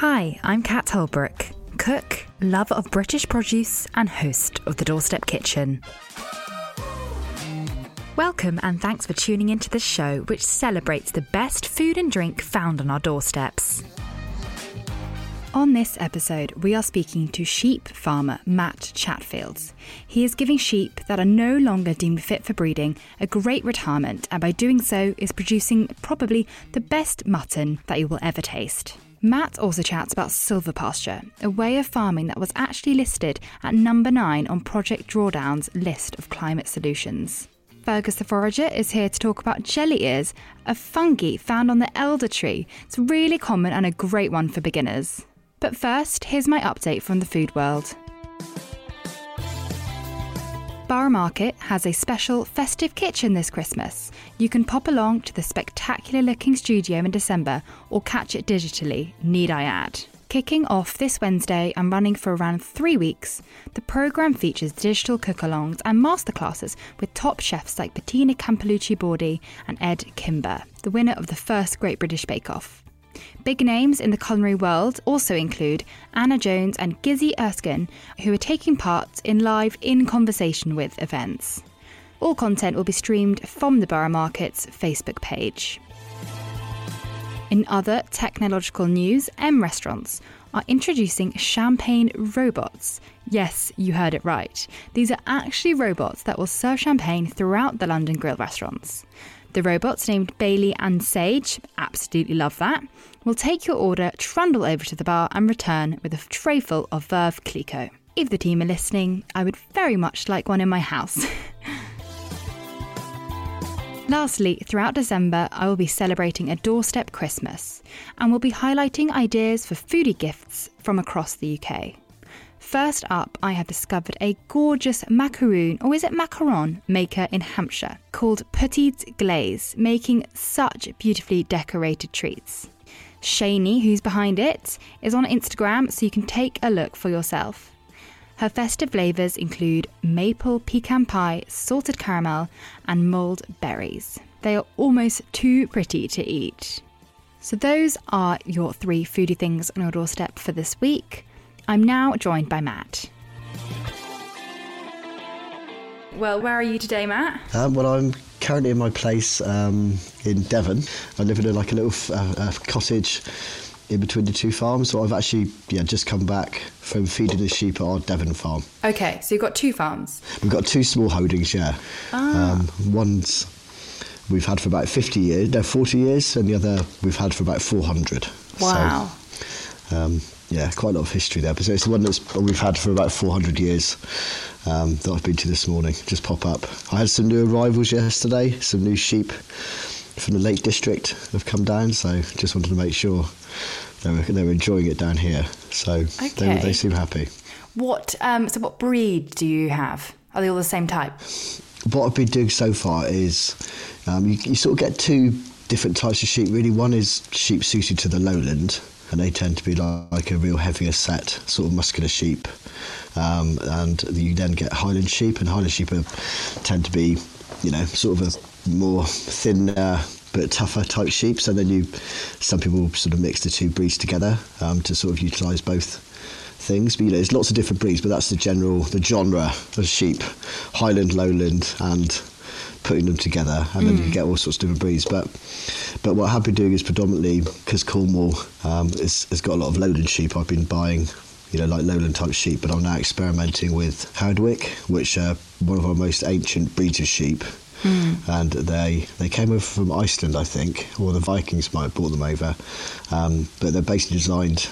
Hi, I'm Kat Holbrook, cook, lover of British produce, and host of the Doorstep Kitchen. Welcome and thanks for tuning into the show, which celebrates the best food and drink found on our doorsteps. On this episode, we are speaking to sheep farmer Matt Chatfields. He is giving sheep that are no longer deemed fit for breeding a great retirement, and by doing so, is producing probably the best mutton that you will ever taste. Matt also chats about silvopasture, a way of farming that was actually listed at number nine on Project Drawdown's list of climate solutions. Fergus the Forager is here to talk about jelly ears, a fungi found on the elder tree. It's really common and a great one for beginners. But first, here's my update from the food world. Borough Market has a special festive kitchen this Christmas. You can pop along to the spectacular looking studio in December or catch it digitally, need I add. Kicking off this Wednesday and running for around three weeks, the programme features digital cook alongs and masterclasses with top chefs like Bettina Campolucci Bordi and Edd Kimber, the winner of the first Great British Bake Off. Big names in the culinary world also include Anna Jones and Gizzy Erskine, who are taking part in live In Conversation with events. All content will be streamed from the Borough Market's Facebook page. In other technological news, M Restaurants are introducing champagne robots. Yes, you heard it right. These are actually robots that will serve champagne throughout the London Grill restaurants. The robots, named Bailey and Sage, absolutely love that, will take your order, trundle over to the bar, and return with a trayful of Veuve Clicquot. If the team are listening, I would very much like one in my house. Lastly, throughout December, I will be celebrating a doorstep Christmas and will be highlighting ideas for foodie gifts from across the UK. First up, I have discovered a gorgeous macaroon, or is it macaron, maker in Hampshire called Petite Glaze, making such beautifully decorated treats. Shaney, who's behind it, is on Instagram, so you can take a look for yourself. Her festive flavours include maple pecan pie, salted caramel, and mulled berries. They are almost too pretty to eat. So, those are your three foodie things on your doorstep for this week. I'm now joined by Matt. Well, where are you today, Matt? Um, well, I'm currently in my place um, in Devon. I live in a, like a little uh, cottage in between the two farms. So I've actually yeah just come back from feeding the sheep at our Devon farm. Okay, so you've got two farms. We've got two small holdings, yeah. Ah. Um, one's we've had for about 50 years, no, 40 years, and the other we've had for about 400. Wow. So, um, yeah, quite a lot of history there. But it's the one that we've had for about 400 years um, that I've been to this morning. Just pop up. I had some new arrivals yesterday, some new sheep from the Lake District have come down, so just wanted to make sure they were, they were enjoying it down here. So Okay. they, they seem happy. What? Um, so, what breed do you have? Are they all the same type? What I've been doing so far is um, you, you sort of get two different types of sheep. Really, one is sheep suited to the lowland, and they tend to be like, a real heavier set, sort of muscular sheep. Um, and you then get Highland sheep, and Highland sheep are, tend to be, you know, sort of a more thinner but tougher type sheep. So then you, some people sort of mix the two breeds together um, to sort of utilise both things. But you know, there's lots of different breeds, but that's the general, the genre of sheep: Highland, Lowland, and putting them together, and then you get all sorts of different breeds. But but what I've been doing is predominantly because Cornwall um, is, has got a lot of Lowland sheep. I've been buying. You know, like lowland type sheep, but I'm now experimenting with Herdwick, which are one of our most ancient breeds of sheep, and they they came over from Iceland, I think, or the Vikings might have brought them over. Um, but they're basically designed.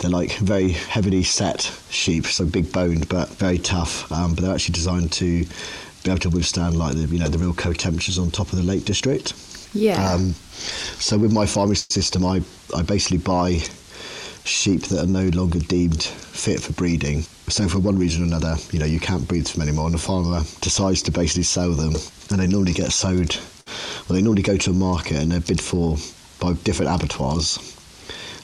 They're like very heavily set sheep, so big boned but very tough. Um, but they're actually designed to be able to withstand like the you know the real cold temperatures on top of the Lake District. Yeah. Um, so with my farming system, I, I basically buy sheep that are no longer deemed fit for breeding. So for one reason or another, you know, you can't breed them anymore, and the farmer decides to basically sell them, and they normally get sold, well, they normally go to a market and they're bid for by different abattoirs,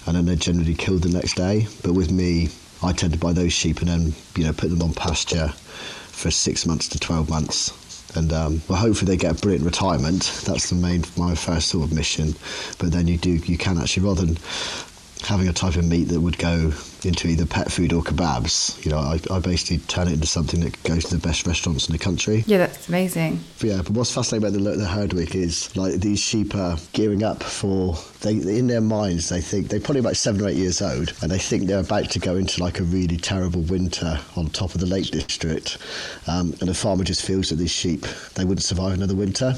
and then they're generally killed the next day. But with me, I tend to buy those sheep and then, you know, put them on pasture for six months to 12 months. And um, well, hopefully they get a brilliant retirement. That's the main, my first sort of mission. But then you do, you can actually rather than having a type of meat that would go into either pet food or kebabs. You know, I, I basically turn it into something that goes to the best restaurants in the country. Yeah, that's amazing. But yeah, but what's fascinating about the, the Herdwick is like these sheep are gearing up for they in their minds they think they're probably about seven or eight years old and they think they're about to go into like a really terrible winter on top of the Lake District, um, and the farmer just feels that these sheep they wouldn't survive another winter.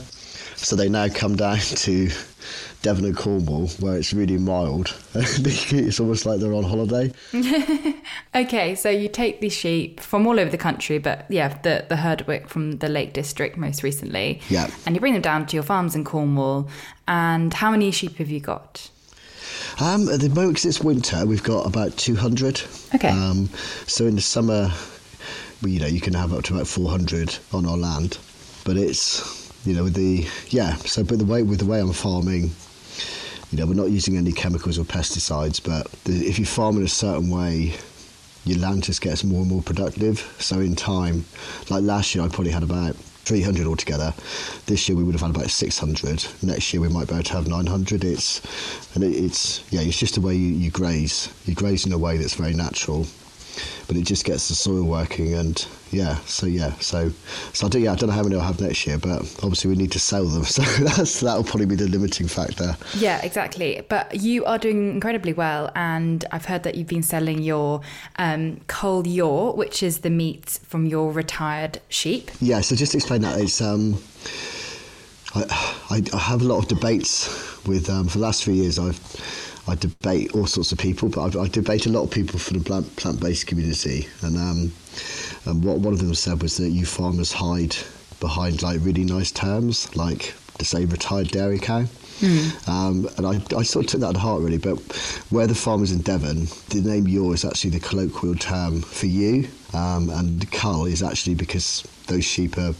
So they now come down to Devon and Cornwall, where it's really mild. it's almost like they're on holiday. okay, so you take these sheep from all over the country, but yeah, the the Herdwick from the Lake District most recently. Yeah. And you bring them down to your farms in Cornwall. And how many sheep have you got? Um, at the moment, because it's winter, we've got about 200. Okay. Um, so in the summer, we, you know, you can have up to about 400 on our land. But it's, you know, with the, yeah, so but the way, with the way I'm farming, you know, we're not using any chemicals or pesticides, but the, if you farm in a certain way, your land just gets more and more productive. So in time, like last year, I probably had about 300 altogether. This year we would have had about 600. Next year we might be able to have 900. It's and it, it's yeah, it's just the way you, you graze. You graze in a way that's very natural, but it just gets the soil working and yeah. So yeah, so so I do yeah. I don't know how many I'll have next year, but obviously we need to sell them. So that's that'll probably be the limiting factor. Yeah, exactly. But you are doing incredibly well, and I've heard that you've been selling your um, Cull Yaw, which is the meat from your retired sheep. Yeah. So just to explain that, it's um. I, I, I have a lot of debates with um, for the last few years. I've I debate all sorts of people, but I, I debate a lot of people from the plant plant based community. And, um, and what one of them said was that you farmers hide behind like really nice terms, like to say retired dairy cow. Mm. Um, and I, I sort of took that to heart really. But where the farmers in Devon, the name "yaw" is actually the colloquial term for you, um, and cull is actually because those sheep are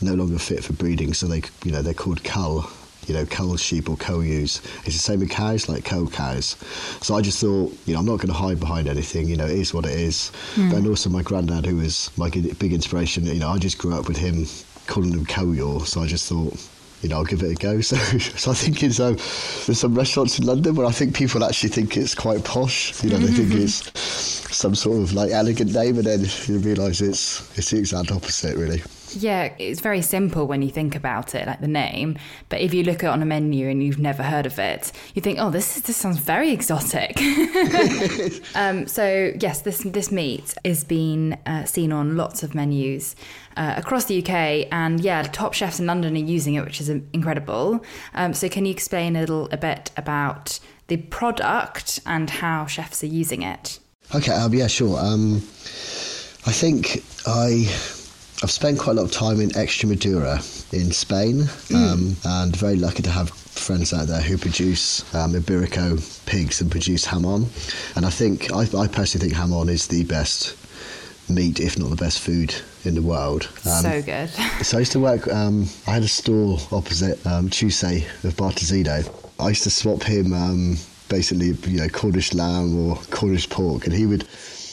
no longer fit for breeding, so they you know they're called cull you know, cull sheep or cull ewes. It's the same with cows, like cull cows. So I just thought, you know, I'm not going to hide behind anything. You know, it is what it is. Mm. And also my granddad, who was my big inspiration. You know, I just grew up with him calling them cull yaw. So I just thought, you know, I'll give it a go. So, so I think it's um, there's some restaurants in London where I think people actually think it's quite posh. You know, they think it's some sort of like elegant name, and then you realise it's it's the exact opposite, really. Yeah, it's very simple when you think about it, like the name. But if you look at it on a menu and you've never heard of it, you think, "Oh, this is, this sounds very exotic." um, so yes, this this meat is being uh, seen on lots of menus uh, across the UK, and yeah, top chefs in London are using it, which is incredible. Um, so can you explain a little a bit about the product and how chefs are using it? Okay, um, yeah, sure. Um, I think I I've spent quite a lot of time in Extremadura in Spain, mm. um, and very lucky to have friends out there who produce um, Iberico pigs and produce jamon. And I think I, I, personally think jamon is the best meat, if not the best food in the world. Um, so good. so I used to work. Um, I had a store opposite um, Chuse of Bartolino. I used to swap him um, basically, you know, Cornish lamb or Cornish pork, and he would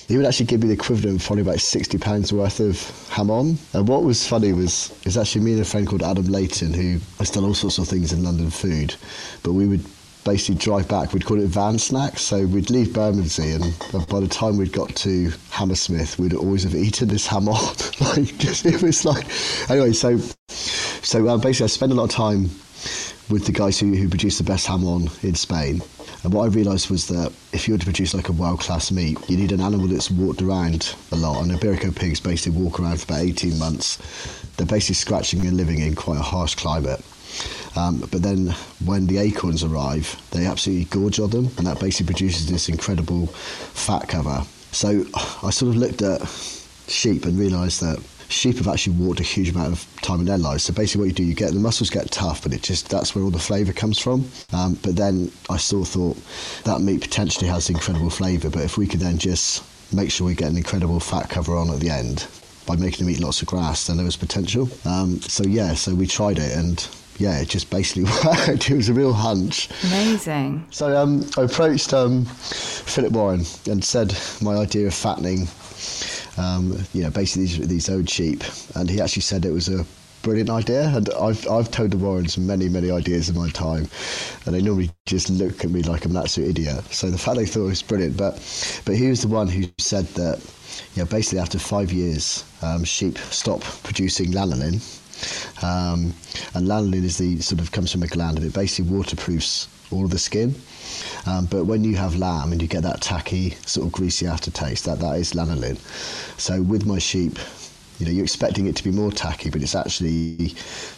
he would actually give me the equivalent of probably about sixty pounds worth of jamon. And what was funny was it's actually me and a friend called Adam Layton who has done all sorts of things in London food, but we would basically drive back. We'd call it van snacks. So we'd leave Bermondsey, and by the time we'd got to Hammersmith, we'd always have eaten this jamon. like just, it was like anyway. So so uh, basically, I spent a lot of time with the guys who, who produce the best jamon in Spain. And what I realised was that if you were to produce like a world class meat, you need an animal that's walked around a lot. And Iberico pigs basically walk around for about 18 months. They're basically scratching and living in quite a harsh climate. Um, but then when the acorns arrive, they absolutely gorge on them, and that basically produces this incredible fat cover. So I sort of looked at sheep and realised that sheep have actually walked a huge amount of time in their lives. So basically, what you do, you get the muscles get tough, but it just that's where all the flavour comes from. Um, but then I still thought that meat potentially has incredible flavour. But if we could then just make sure we get an incredible fat cover on at the end by making them eat lots of grass, then there was potential. Um, so yeah, so we tried it and yeah, it just basically worked. It was a real hunch. Amazing. So um, I approached um, Philip Warren and said my idea of fattening um, you know, basically these, these old sheep. And he actually said it was a brilliant idea. And I've, I've told the Warrens many, many ideas in my time, and they normally just look at me like I'm an absolute idiot. So the fact they thought it was brilliant, but but he was the one who said that, you know, basically after five years, um, sheep stop producing lanolin. Um, and lanolin is the sort of comes from a gland and it basically waterproofs all of the skin. Um, but when you have lamb and you get that tacky, sort of greasy aftertaste, that, that is lanolin. So with my sheep, you know, you're expecting it to be more tacky, but it's actually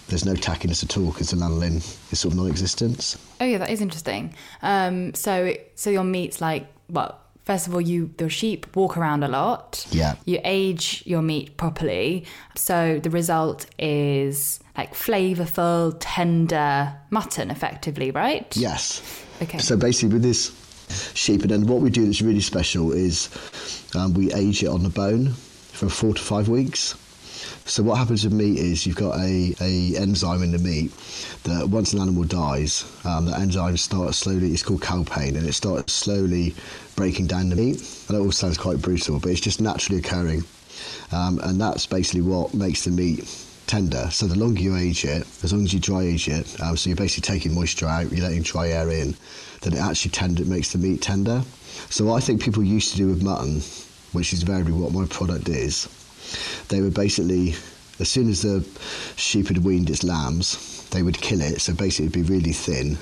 there's no tackiness at all because the lanolin is sort of non-existent. Oh yeah, that is interesting. Um, so so your meat's like well, first of all, you the sheep walk around a lot. Yeah. You age your meat properly, so the result is like flavorful, tender mutton, effectively, right? Yes. Okay. So basically, with this sheep, and then what we do that's really special is um, we age it on the bone for four to five weeks. So what happens with meat is you've got a, a enzyme in the meat that once an animal dies, um, the enzyme starts slowly. It's called calpain, and it starts slowly breaking down the meat. And it all sounds quite brutal, but it's just naturally occurring, um, and that's basically what makes the meat tender. So the longer you age it, as long as you dry age it, um, so you're basically taking moisture out, you're letting dry air in, then it actually tender, it makes the meat tender. So what I think people used to do with mutton, which is invariably what my product is, they would basically, as soon as the sheep had weaned its lambs, they would kill it. So basically, it'd be really thin,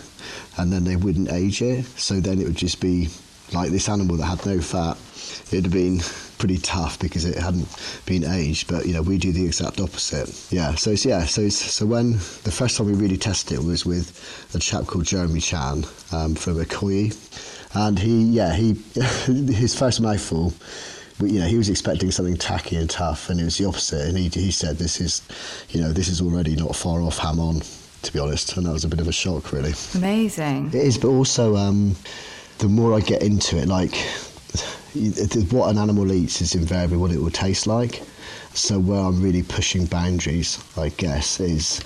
and then they wouldn't age it. So then it would just be like this animal that had no fat. It'd have been pretty tough because it hadn't been aged. But you know, we do the exact opposite. Yeah. So it's, yeah. So it's, so when the first time we really tested it was with a chap called Jeremy Chan um, from Ikoyi, and he yeah he his first mouthful you know, he was expecting something tacky and tough, and it was the opposite. And he, he said, "This is, you know, this is already not far off jamon." To be honest, and that was a bit of a shock, really. Amazing. It is, but also um, the more I get into it, like what an animal eats is invariably what it will taste like. So where I'm really pushing boundaries, I guess, is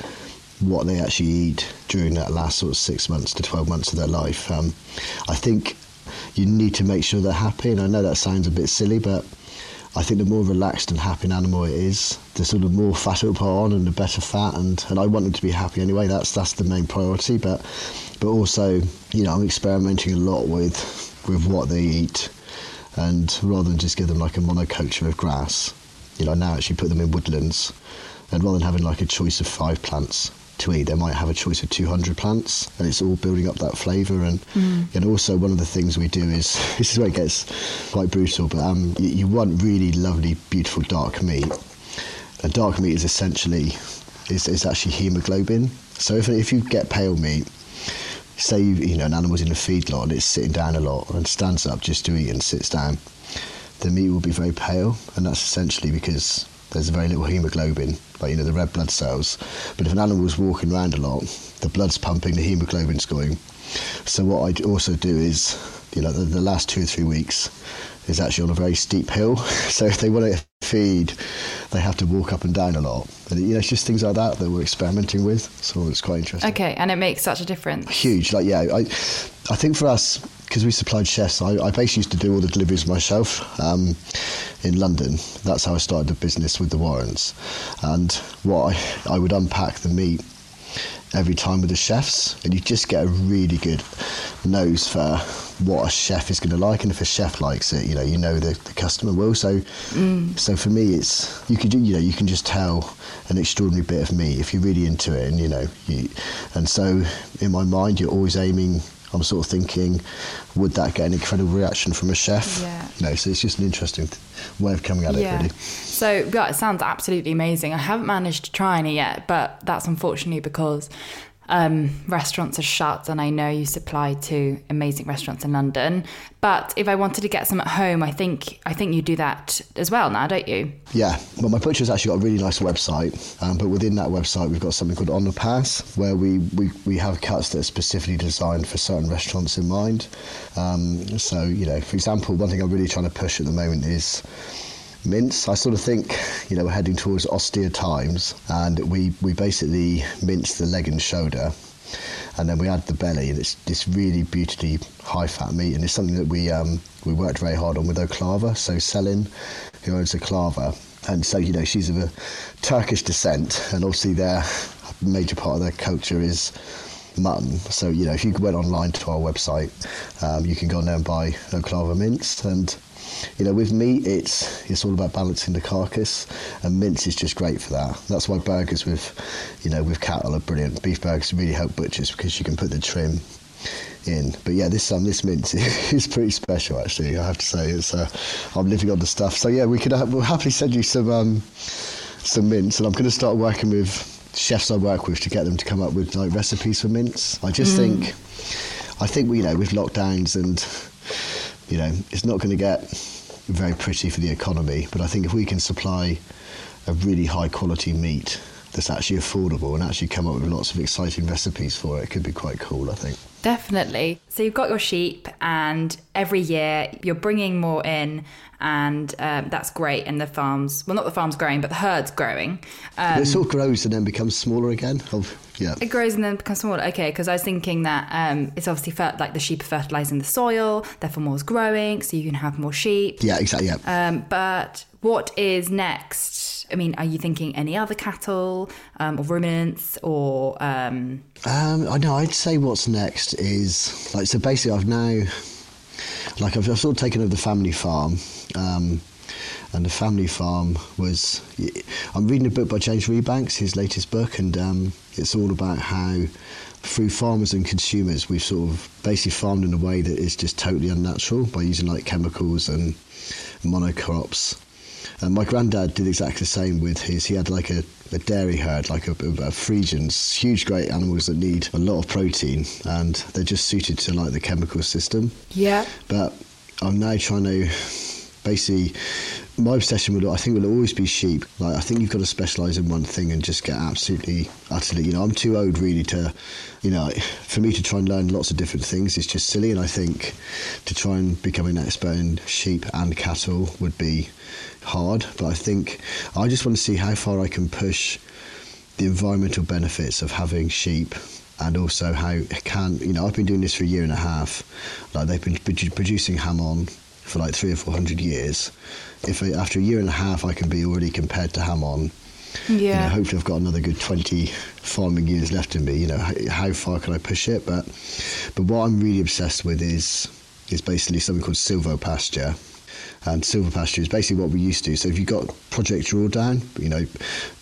what they actually eat during that last sort of six months to 12 months of their life. Um, I think you need to make sure they're happy. And I know that sounds a bit silly, but I think the more relaxed and happy an animal it is, the sort of more fat it'll put on and the better fat. And, and I want them to be happy anyway. That's that's the main priority. But but also, you know, I'm experimenting a lot with with what they eat, and rather than just give them like a monoculture of grass, you know, I now actually put them in woodlands, and rather than having like a choice of five plants, to eat, they might have a choice of 200 plants, and it's all building up that flavour. And mm. and also one of the things we do is this is where it gets quite brutal, but um, you, you want really lovely, beautiful dark meat. And dark meat is essentially is, is actually hemoglobin. So if if you get pale meat, say you, you know an animal's in a feedlot and it's sitting down a lot and stands up just to eat and sits down, the meat will be very pale, and that's essentially because there's very little hemoglobin, like you know the red blood cells. But if an animal's walking around a lot, the blood's pumping, the hemoglobin's going. So what I also do is, you know, the, the last two or three weeks is actually on a very steep hill. So if they want to feed, they have to walk up and down a lot. And, you know, it's just things like that that we're experimenting with. So it's quite interesting. Okay, and it makes such a difference. Huge. Like, yeah, I, I think for us, because we supplied chefs, I, I, basically used to do all the deliveries myself um, in London. That's how I started the business with the Warrens. And what I, I would unpack the meat every time with the chefs, and you just get a really good nose for what a chef is going to like, and if a chef likes it, you know, you know the, the customer will. So, mm. so for me, it's you could you know you can just tell an extraordinary bit of meat if you're really into it, and you know, you, and so in my mind, you're always aiming I'm sort of thinking, would that get an incredible reaction from a chef? Yeah. You know, so it's just an interesting way of coming at yeah. it, really. So, yeah, it sounds absolutely amazing. I haven't managed to try any yet, but that's unfortunately because um, restaurants are shut, and I know you supply to amazing restaurants in London. But if I wanted to get some at home, I think I think you do that as well now, don't you? Yeah. Well, my butcher's actually got a really nice website, um, but within that website, we've got something called On the Pass, where we, we, we have cuts that are specifically designed for certain restaurants in mind. Um, so, you know, for example, one thing I'm really trying to push at the moment is mince. I sort of think, you know, we're heading towards austere times, and we, we basically mince the leg and shoulder, and then we add the belly, and it's this really beautifully high fat meat, and it's something that we um, we worked very hard on with Oklava. So Selin, who owns Oklava, and so you know she's of a Turkish descent, and obviously their major part of their culture is mutton. So you know if you went online to our website, um, you can go on there and buy Oklava mince and. You know, with meat, it's it's all about balancing the carcass, and mince is just great for that. That's why burgers with, you know, with cattle are brilliant. Beef burgers really help butchers because you can put the trim in. But yeah, this um, this mint is pretty special actually. I have to say, it's uh, I'm living on the stuff. So yeah, we could uh, we'll happily send you some um, some mints, and I'm going to start working with chefs I work with to get them to come up with like recipes for mints. I just mm. think, I think you know with lockdowns and you know it's not going to get very pretty for the economy. But I think if we can supply a really high quality meat that's actually affordable and actually come up with lots of exciting recipes for it, it could be quite cool. I think. Definitely. So you've got your sheep, and every year you're bringing more in, and um, that's great. And the farms, well, not the farm's growing, but the herd's growing. Um, it sort of grows and then becomes smaller again. yeah. It grows and then becomes smaller. Okay, because I was thinking that um, it's obviously fer- like the sheep are fertilizing the soil, therefore more is growing, so you can have more sheep. Yeah, exactly. Yeah. Um, but what is next? I mean, are you thinking any other cattle um, or ruminants or? Um... Um, I know. I'd say what's next is like so. Basically, I've now like I've, I've sort of taken over the family farm. Um, and the family farm was. I'm reading a book by James Rebanks, his latest book, and um, it's all about how, through farmers and consumers, we've sort of basically farmed in a way that is just totally unnatural by using like chemicals and monocrops and my granddad did exactly the same with his. He had like a, a dairy herd, like a, a Friesians, huge, great animals that need a lot of protein, and they're just suited to like the chemical system. Yeah. But I'm now trying to basically my obsession will I think will always be sheep. Like I think you've got to specialise in one thing and just get absolutely utterly you know, I'm too old really to you know, for me to try and learn lots of different things is just silly and I think to try and become an expert in sheep and cattle would be hard. But I think I just want to see how far I can push the environmental benefits of having sheep and also how can you know I've been doing this for a year and a half like they've been producing jamon for like three or four hundred years. If I, after a year and a half I can be already compared to jamon, yeah. You know, hopefully I've got another good twenty farming years left in me. You know, how, how far can I push it? But but what I'm really obsessed with is is basically something called silvopasture. And silvopasture is basically what we used to. So if you've got Project Drawdown, you know,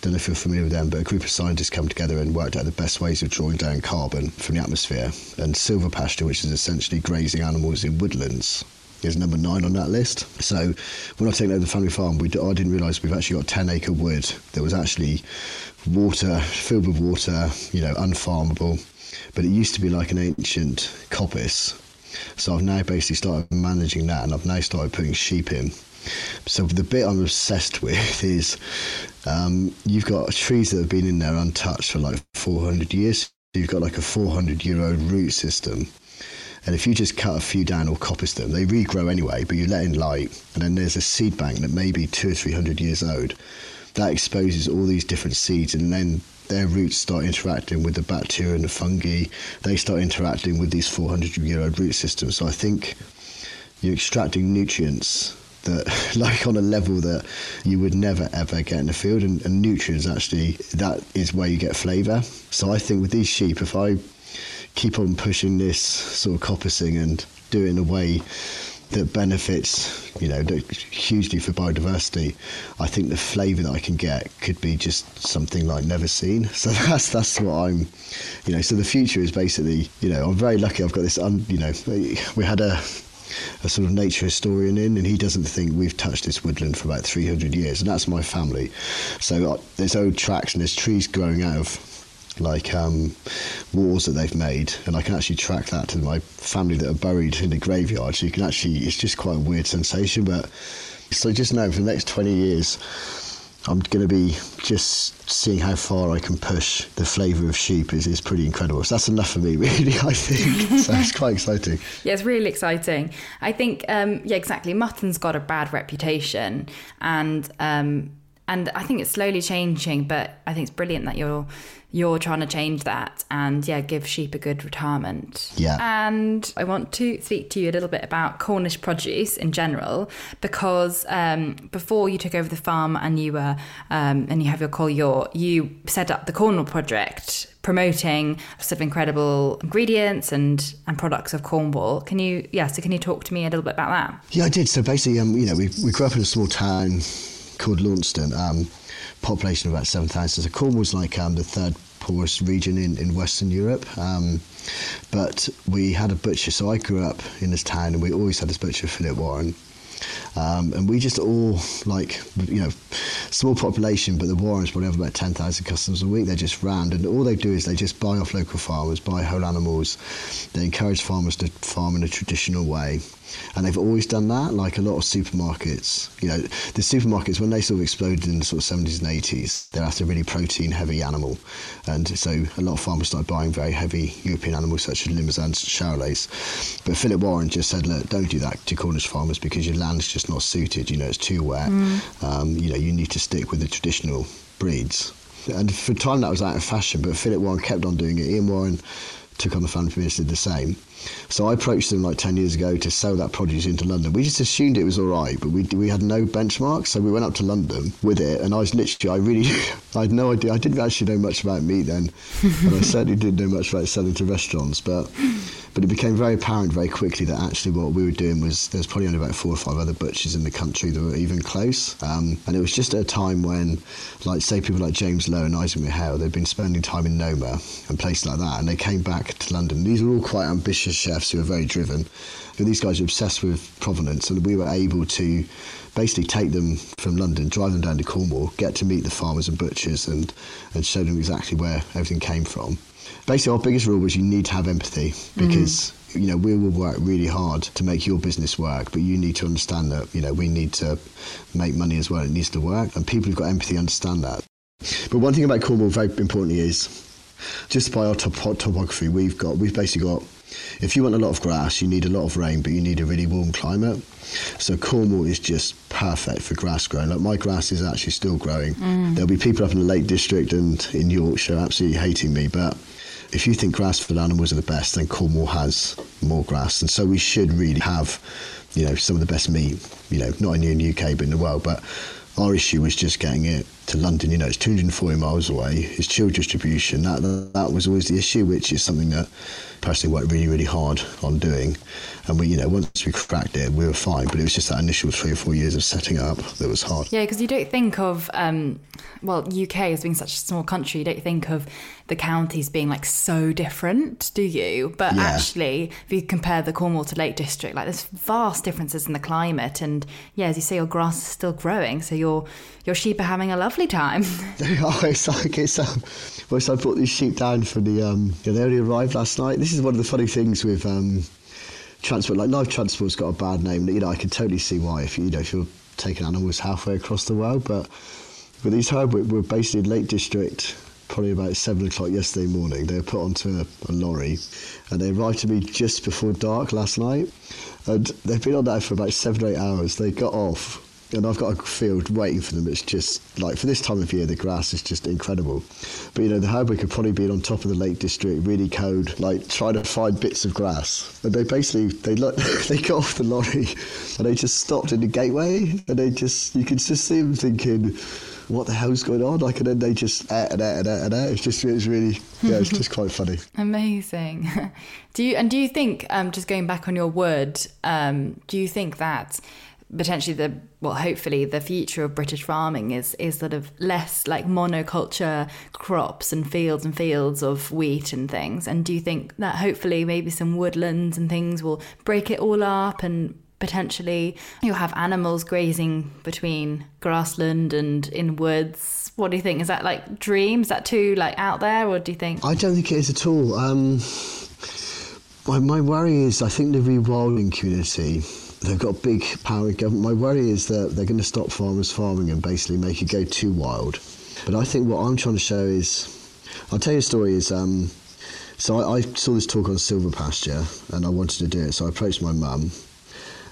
don't know if you're familiar with them, but a group of scientists come together and worked out the best ways of drawing down carbon from the atmosphere. And silvopasture, which is essentially grazing animals in woodlands, is number nine on that list. So when I taken over the family farm, we, I didn't realise we've actually got 10 acre wood that was actually water, filled with water, you know, unfarmable. But it used to be like an ancient coppice. So I've now basically started managing that and I've now started putting sheep in. So the bit I'm obsessed with is um, you've got trees that have been in there untouched for like 400 years. You've got like a 400 year old root system and if you just cut a few down or coppice them, they regrow anyway, but you let in light. And then there's a seed bank that may be two or three hundred years old. That exposes all these different seeds, and then their roots start interacting with the bacteria and the fungi. They start interacting with these 400 year old root systems. So I think you're extracting nutrients that, like on a level that you would never ever get in the field. And, and nutrients actually, that is where you get flavour. So I think with these sheep, if I keep on pushing this sort of coppicing and do it in a way that benefits, you know, hugely for biodiversity, I think the flavour that I can get could be just something like never seen. So that's that's what I'm, you know. So the future is basically, you know, I'm very lucky. I've got this, you know, we had a a sort of nature historian in, and he doesn't think we've touched this woodland for about 300 years, and that's my family. So uh, there's old tracks and there's trees growing out of like um, wars that they've made, and I can actually track that to my family that are buried in the graveyard. So you can actually, it's just quite a weird sensation. But so just know for the next 20 years, I'm going to be just seeing how far I can push the flavour of sheep is, is pretty incredible. So that's enough for me, really, I think. so it's quite exciting. Yeah, it's really exciting. I think, um, yeah, exactly. Mutton's got a bad reputation, and um, and I think it's slowly changing. But I think it's brilliant that you're you're trying to change that and yeah give sheep a good retirement Yeah. and i want to speak to you a little bit about cornish produce in general because um, before you took over the farm and you were um, and you have your cull yaw you set up the cornwall project promoting sort of incredible ingredients and and products of cornwall can you yeah so can you talk to me a little bit about that Yeah, I did. So basically, um, you know, we, we grew up in a small town called Launceston, um, population of about 7,000. So Cornwall's like um, the third poorest region in, in Western Europe. Um, but we had a butcher. So I grew up in this town and we always had this butcher, Philip Warren. Um, and we just all like you know small population but the Warrens probably have about 10,000 customers a week. They're just round and all they do is they just buy off local farmers buy whole animals. They encourage farmers to farm in a traditional way. And they've always done that like a lot of supermarkets. You know the supermarkets when they sort of exploded in the sort of 70s and 80s they're after a really protein heavy animal. And so a lot of farmers started buying very heavy European animals such as Limousin's and Charolais. But Philip Warren just said look don't do that to Cornish farmers because land's just not suited you know it's too wet um, you know you need to stick with the traditional breeds and for a time that was out of fashion but Philip Warren kept on doing it Ian Warren took on the family business did the same so I approached them like 10 years ago to sell that produce into London. We just assumed it was all right, but we, we had no benchmark. So we went up to London with it, and I was literally, I really, I had no idea. I didn't actually know much about meat then, and I certainly didn't know much about selling to restaurants. But but it became very apparent very quickly that actually what we were doing was there's probably only about four or five other butchers in the country that were even close. Um, and it was just at a time when, like, say, people like James Lowe and Isaac McHale, they'd been spending time in Noma and places like that, and they came back to London. These were all quite ambitious chefs who were very driven. But these guys were obsessed with provenance, and we were able to basically take them from London, drive them down to Cornwall, get to meet the farmers and butchers, and, and show them exactly where everything came from. Basically, our biggest rule was you need to have empathy because mm. you know we will work really hard to make your business work, but you need to understand that you know we need to make money as well. It needs to work, and people who've got empathy understand that. But one thing about Cornwall, very importantly, is just by our top, topography, we've got we've basically got. If you want a lot of grass, you need a lot of rain, but you need a really warm climate. So Cornwall is just perfect for grass growing. Like my grass is actually still growing. Mm. There'll be people up in the Lake District and in Yorkshire absolutely hating me, but if you think grass-fed animals are the best, then Cornwall has more grass, and so we should really have, you know, some of the best meat. You know, not only in the UK but in the world. But our issue was just getting it to London. You know, it's 240 miles away. It's chill distribution. That, that that was always the issue, which is something that personally worked really really hard on doing. And we, you know, once we cracked it, we were fine. But it was just that initial three or four years of setting up that was hard. Yeah, because you don't think of, um, well, UK as being such a small country, you don't think of the counties being like so different, do you? But Yeah. actually, if you compare the Cornwall to Lake District, like there's vast differences in the climate, and yeah, as you say, your grass is still growing, so your your sheep are having a lovely time. oh, it's like it's um. Well, so I brought these sheep down for the um. Yeah, they only arrived last night. This is one of the funny things with um, transport. Like live transport's got a bad name. You know, I can totally see why if you, you know if you're taking animals halfway across the world, but but these herd were, basically in Lake District. Probably about seven o'clock yesterday morning. They were put onto a, a lorry, and they arrived to me just before dark last night. And they've been on that for about seven or eight hours. They got off, and I've got a field waiting for them. It's just like for this time of year, the grass is just incredible. But you know, the Herdwick could probably be on top of the Lake District, really cold, like trying to find bits of grass. And they basically they look, they got off the lorry, and they just stopped in the gateway, and they just you could just see them thinking. What the hell's going on? Like, and then they just eh, and eh, and eh, and eh. It's just, it's really, yeah, it's just quite funny. Amazing. Do you and do you think um, just going back on your word, um, do you think that potentially the well, hopefully the future of British farming is is sort of less like monoculture crops and fields and fields of wheat and things? And do you think that hopefully maybe some woodlands and things will break it all up and potentially you'll have animals grazing between grassland and in woods? What do you think? Is that like dream? Is that too like out there, or do you think? I don't think it is at all. Um, my, my worry is, I think the rewilding community, they've got big power in government. My worry is that they're going to stop farmers farming and basically make it go too wild. But I think what I'm trying to show is, I'll tell you a story. Is um, so I, I saw this talk on silvopasture and I wanted to do it. So I approached my mum.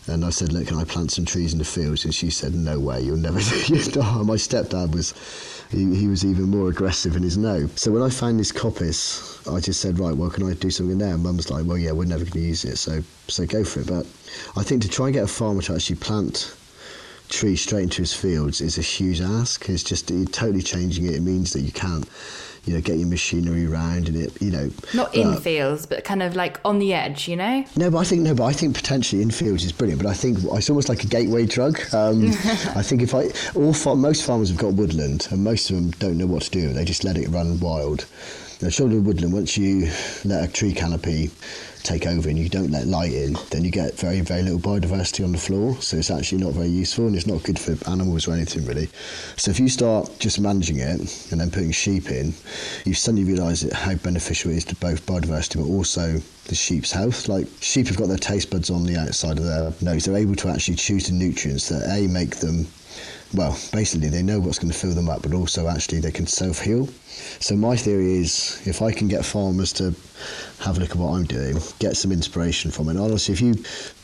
And I said, look, can I plant some trees in the fields? And she said, no way, you'll never do it. My stepdad was, he, he, was even more aggressive in his no. So when I found this coppice, I just said, right, well, can I do something there? And Mum was like, well, yeah, we're never going to use it, so so go for it. But I think to try and get a farmer to actually plant trees straight into his fields is a huge ask. It's just totally changing it. It means that you can't you know, get your machinery around and it, you know. Not in uh, fields, but kind of like on the edge, you know? No, but I think, no, but I think potentially in fields is brilliant, but I think it's almost like a gateway drug. Um, I think if I, all far, most farmers have got woodland and most of them don't know what to do. They just let it run wild. Now, shoulder woodland, once you let a tree canopy take over and you don't let light in, then you get very, very little biodiversity on the floor. So it's actually not very useful and it's not good for animals or anything really. So if you start just managing it and then putting sheep in, you suddenly realise how beneficial it is to both biodiversity but also the sheep's health. Like sheep have got their taste buds on the outside of their nose. They're able to actually choose the nutrients that A make them well, basically they know what's going to fill them up, but also actually they can self heal. So my theory is if I can get farmers to have a look at what I'm doing, get some inspiration from it. Honestly, if you,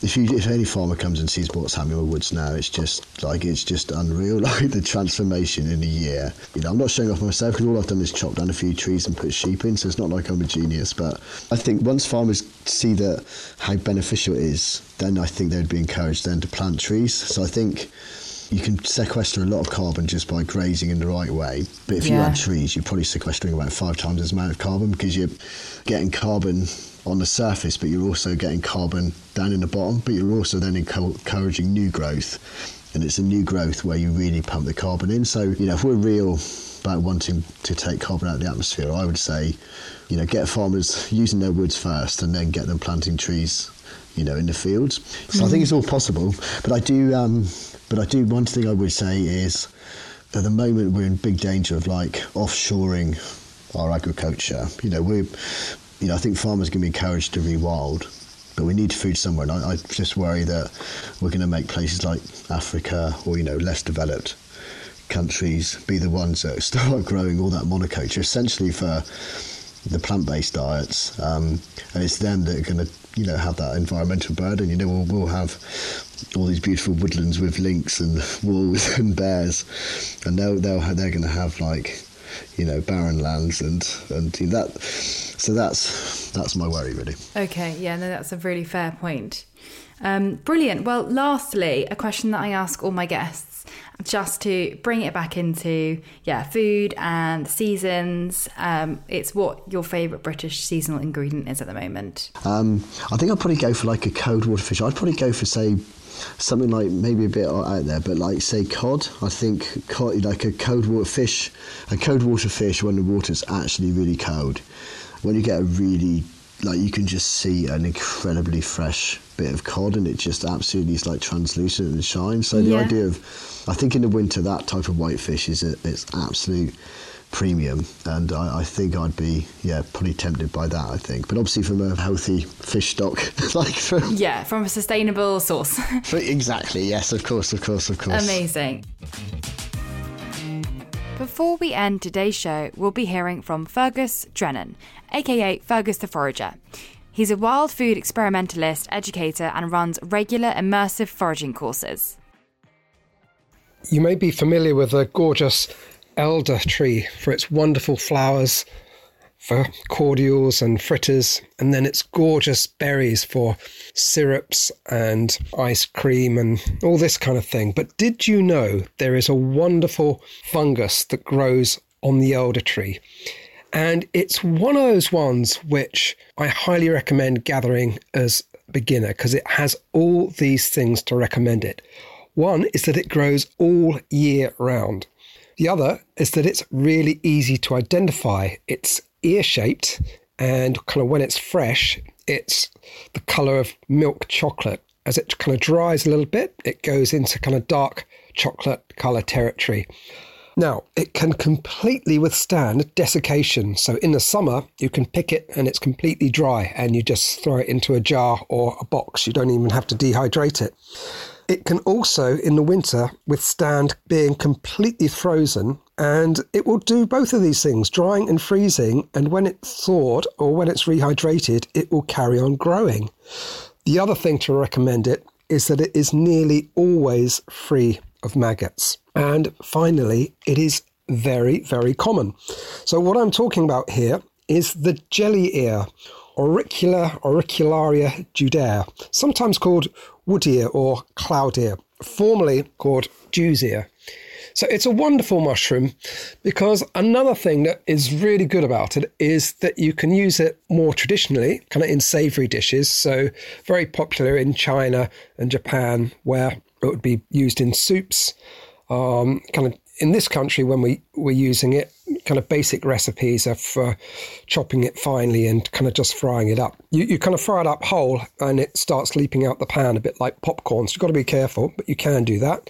if you, if any farmer comes and sees what's happening with woods now, it's just like it's just unreal. Like the transformation in a year. You know, I'm not showing off myself because all I've done is chop down a few trees and put sheep in. So it's not like I'm a genius. But I think once farmers see that how beneficial it is, then I think they'd be encouraged then to plant trees. So I think you can sequester a lot of carbon just by grazing in the right way. But if yeah. you add trees, you're probably sequestering about five times as amount of carbon because you're getting carbon on the surface, but you're also getting carbon down in the bottom, but you're also then encouraging new growth. And it's a new growth where you really pump the carbon in. So, you know, if we're real about wanting to take carbon out of the atmosphere, I would say, you know, get farmers using their woods first and then get them planting trees, you know, in the fields. So mm. I think it's all possible. But I do, um, but I do one thing I would say is at the moment we're in big danger of like offshoring our agriculture. You know, we're, you know, I think farmers can be encouraged to rewild, but we need food somewhere. And I, I just worry that we're going to make places like Africa or you know less developed countries be the ones that start growing all that monoculture, essentially for the plant-based diets, um, and it's them that are going to you know have that environmental burden. You know, we'll, we'll have all these beautiful woodlands with lynx and wolves and bears, and they'll, they'll they're going to have like you know barren lands and and that. So that's that's my worry really. Okay, yeah, no, that's a really fair point. Um, brilliant. Well, lastly, a question that I ask all my guests, just to bring it back into yeah, food and seasons. Um, it's what your favourite British seasonal ingredient is at the moment. Um, I think I'd probably go for like a cold water fish. I'd probably go for say something like maybe a bit out there, but like say cod. I think cod, like a cold water fish, a cold water fish when the water's actually really cold. When you get a really like you can just see an incredibly fresh bit of cod and it just absolutely is like translucent and shines. So the yeah. idea of, I think in the winter that type of whitefish is a, it's absolute premium, and I, I, think I'd be yeah pretty tempted by that. I think, but obviously from a healthy fish stock, like from yeah from a sustainable source. exactly. Yes. Of course. Of course. Of course. Amazing. Before we end today's show, we'll be hearing from Fergus Drennan, aka Fergus the Forager. He's a wild food experimentalist, educator, and runs regular immersive foraging courses. You may be familiar with the gorgeous elder tree for its wonderful flowers, for cordials and fritters, and then its gorgeous berries for syrups and ice cream and all this kind of thing. But did you know there is a wonderful fungus that grows on the elder tree? And it's one of those ones which I highly recommend gathering as a beginner because it has all these things to recommend it. One is that it grows all year round. The other is that it's really easy to identify. It's ear shaped, and kind of when it's fresh, it's the color of milk chocolate. As it kind of dries a little bit, it goes into kind of dark chocolate color territory. Now, it can completely withstand desiccation. So, in the summer, you can pick it and it's completely dry, and you just throw it into a jar or a box. You don't even have to dehydrate it. It can also, in the winter, withstand being completely frozen, and it will do both of these things, drying and freezing. And when it's thawed or when it's rehydrated, it will carry on growing. The other thing to recommend it is that it is nearly always free of maggots. And finally, it is very, very common. So, what I'm talking about here is the jelly ear, Auricula auricularia judaea, sometimes called wood ear or cloud ear, formerly called Jew's ear. So it's a wonderful mushroom because another thing that is really good about it is that you can use it more traditionally, kind of in savory dishes. So very popular in China and Japan, where it would be used in soups, um, kind of in this country, when we were using it, kind of basic recipes are for chopping it finely and kind of just frying it up. You, you kind of fry it up whole and it starts leaping out the pan a bit like popcorn. So you've got to be careful, but you can do that.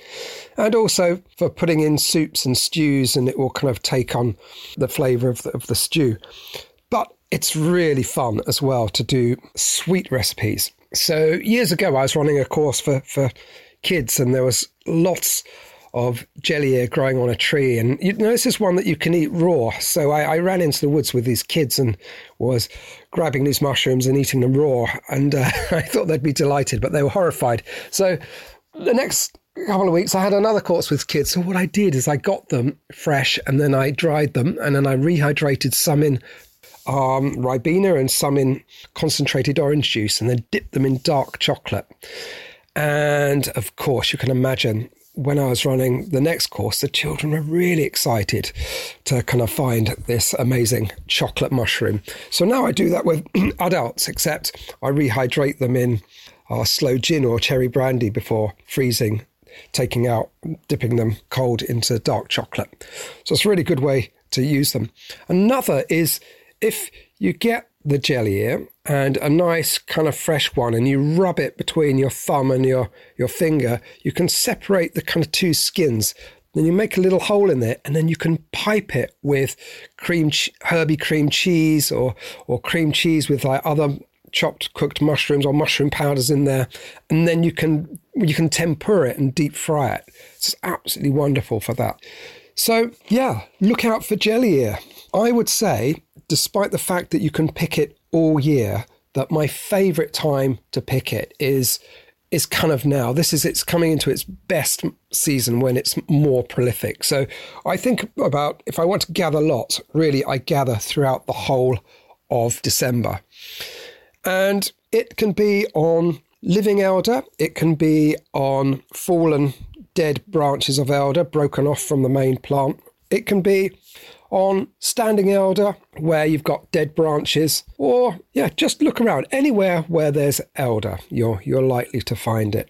And also for putting in soups and stews, and it will kind of take on the flavour of the, of the stew. But it's really fun as well to do sweet recipes. So years ago, I was running a course for, for kids, and there was lots of jelly ear growing on a tree. And you know, this is one that you can eat raw. So I, I ran into the woods with these kids and was grabbing these mushrooms and eating them raw. And uh, I thought they'd be delighted, but they were horrified. So the next couple of weeks, I had another course with kids. So what I did is I got them fresh and then I dried them and then I rehydrated some in um, Ribena and some in concentrated orange juice and then dipped them in dark chocolate. And of course, you can imagine when I was running the next course, the children were really excited to kind of find this amazing chocolate mushroom. So now I do that with adults, except I rehydrate them in uh, sloe gin or cherry brandy before freezing, taking out, dipping them cold into dark chocolate. So it's a really good way to use them. Another is if you get the jelly ear and a nice kind of fresh one and you rub it between your thumb and your, your finger, you can separate the kind of two skins. Then you make a little hole in there and then you can pipe it with cream, herby cream cheese or, or cream cheese with like other chopped cooked mushrooms or mushroom powders in there. And then you can, you can tempura it and deep fry it. It's absolutely wonderful for that. So yeah, look out for jelly ear. I would say, despite the fact that you can pick it all year that my favorite time to pick it is is kind of now. This is it's coming into its best season when it's more prolific. So I think about if I want to gather lots, really I gather throughout the whole of December. And it can be on living elder, it can be on fallen dead branches of elder broken off from the main plant. It can be on standing elder where you've got dead branches, or yeah, just look around anywhere where there's elder, you're you're likely to find it.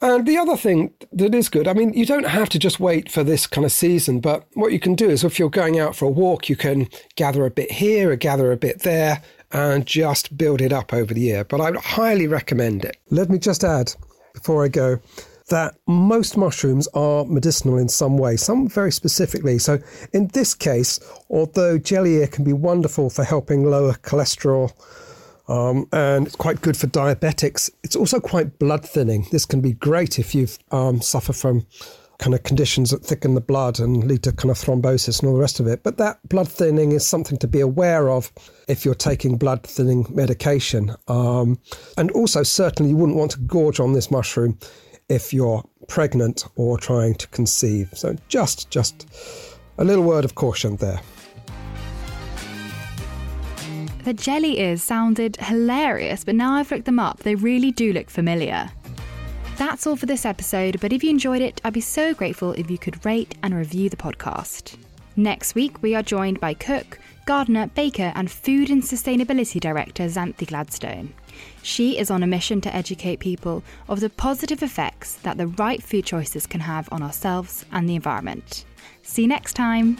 And the other thing that is good, I mean, you don't have to just wait for this kind of season, but what you can do is if you're going out for a walk, you can gather a bit here or gather a bit there and just build it up over the year. But I highly recommend it. Let me just add before I go that most mushrooms are medicinal in some way, some very specifically. So, in this case, although jelly ear can be wonderful for helping lower cholesterol um, and it's quite good for diabetics, it's also quite blood thinning. This can be great if you um, suffer from kind of conditions that thicken the blood and lead to kind of thrombosis and all the rest of it. But that blood thinning is something to be aware of if you're taking blood thinning medication. Um, and also, certainly, you wouldn't want to gorge on this mushroom if you're pregnant or trying to conceive. So just just a little word of caution there. The jelly ears sounded hilarious, but now I've looked them up, they really do look familiar. That's all for this episode, but if you enjoyed it, I'd be so grateful if you could rate and review the podcast. Next week, we are joined by cook, gardener, baker, and food and sustainability director Xanthe Gladstone. She is on a mission to educate people of the positive effects that the right food choices can have on ourselves and the environment. See you next time.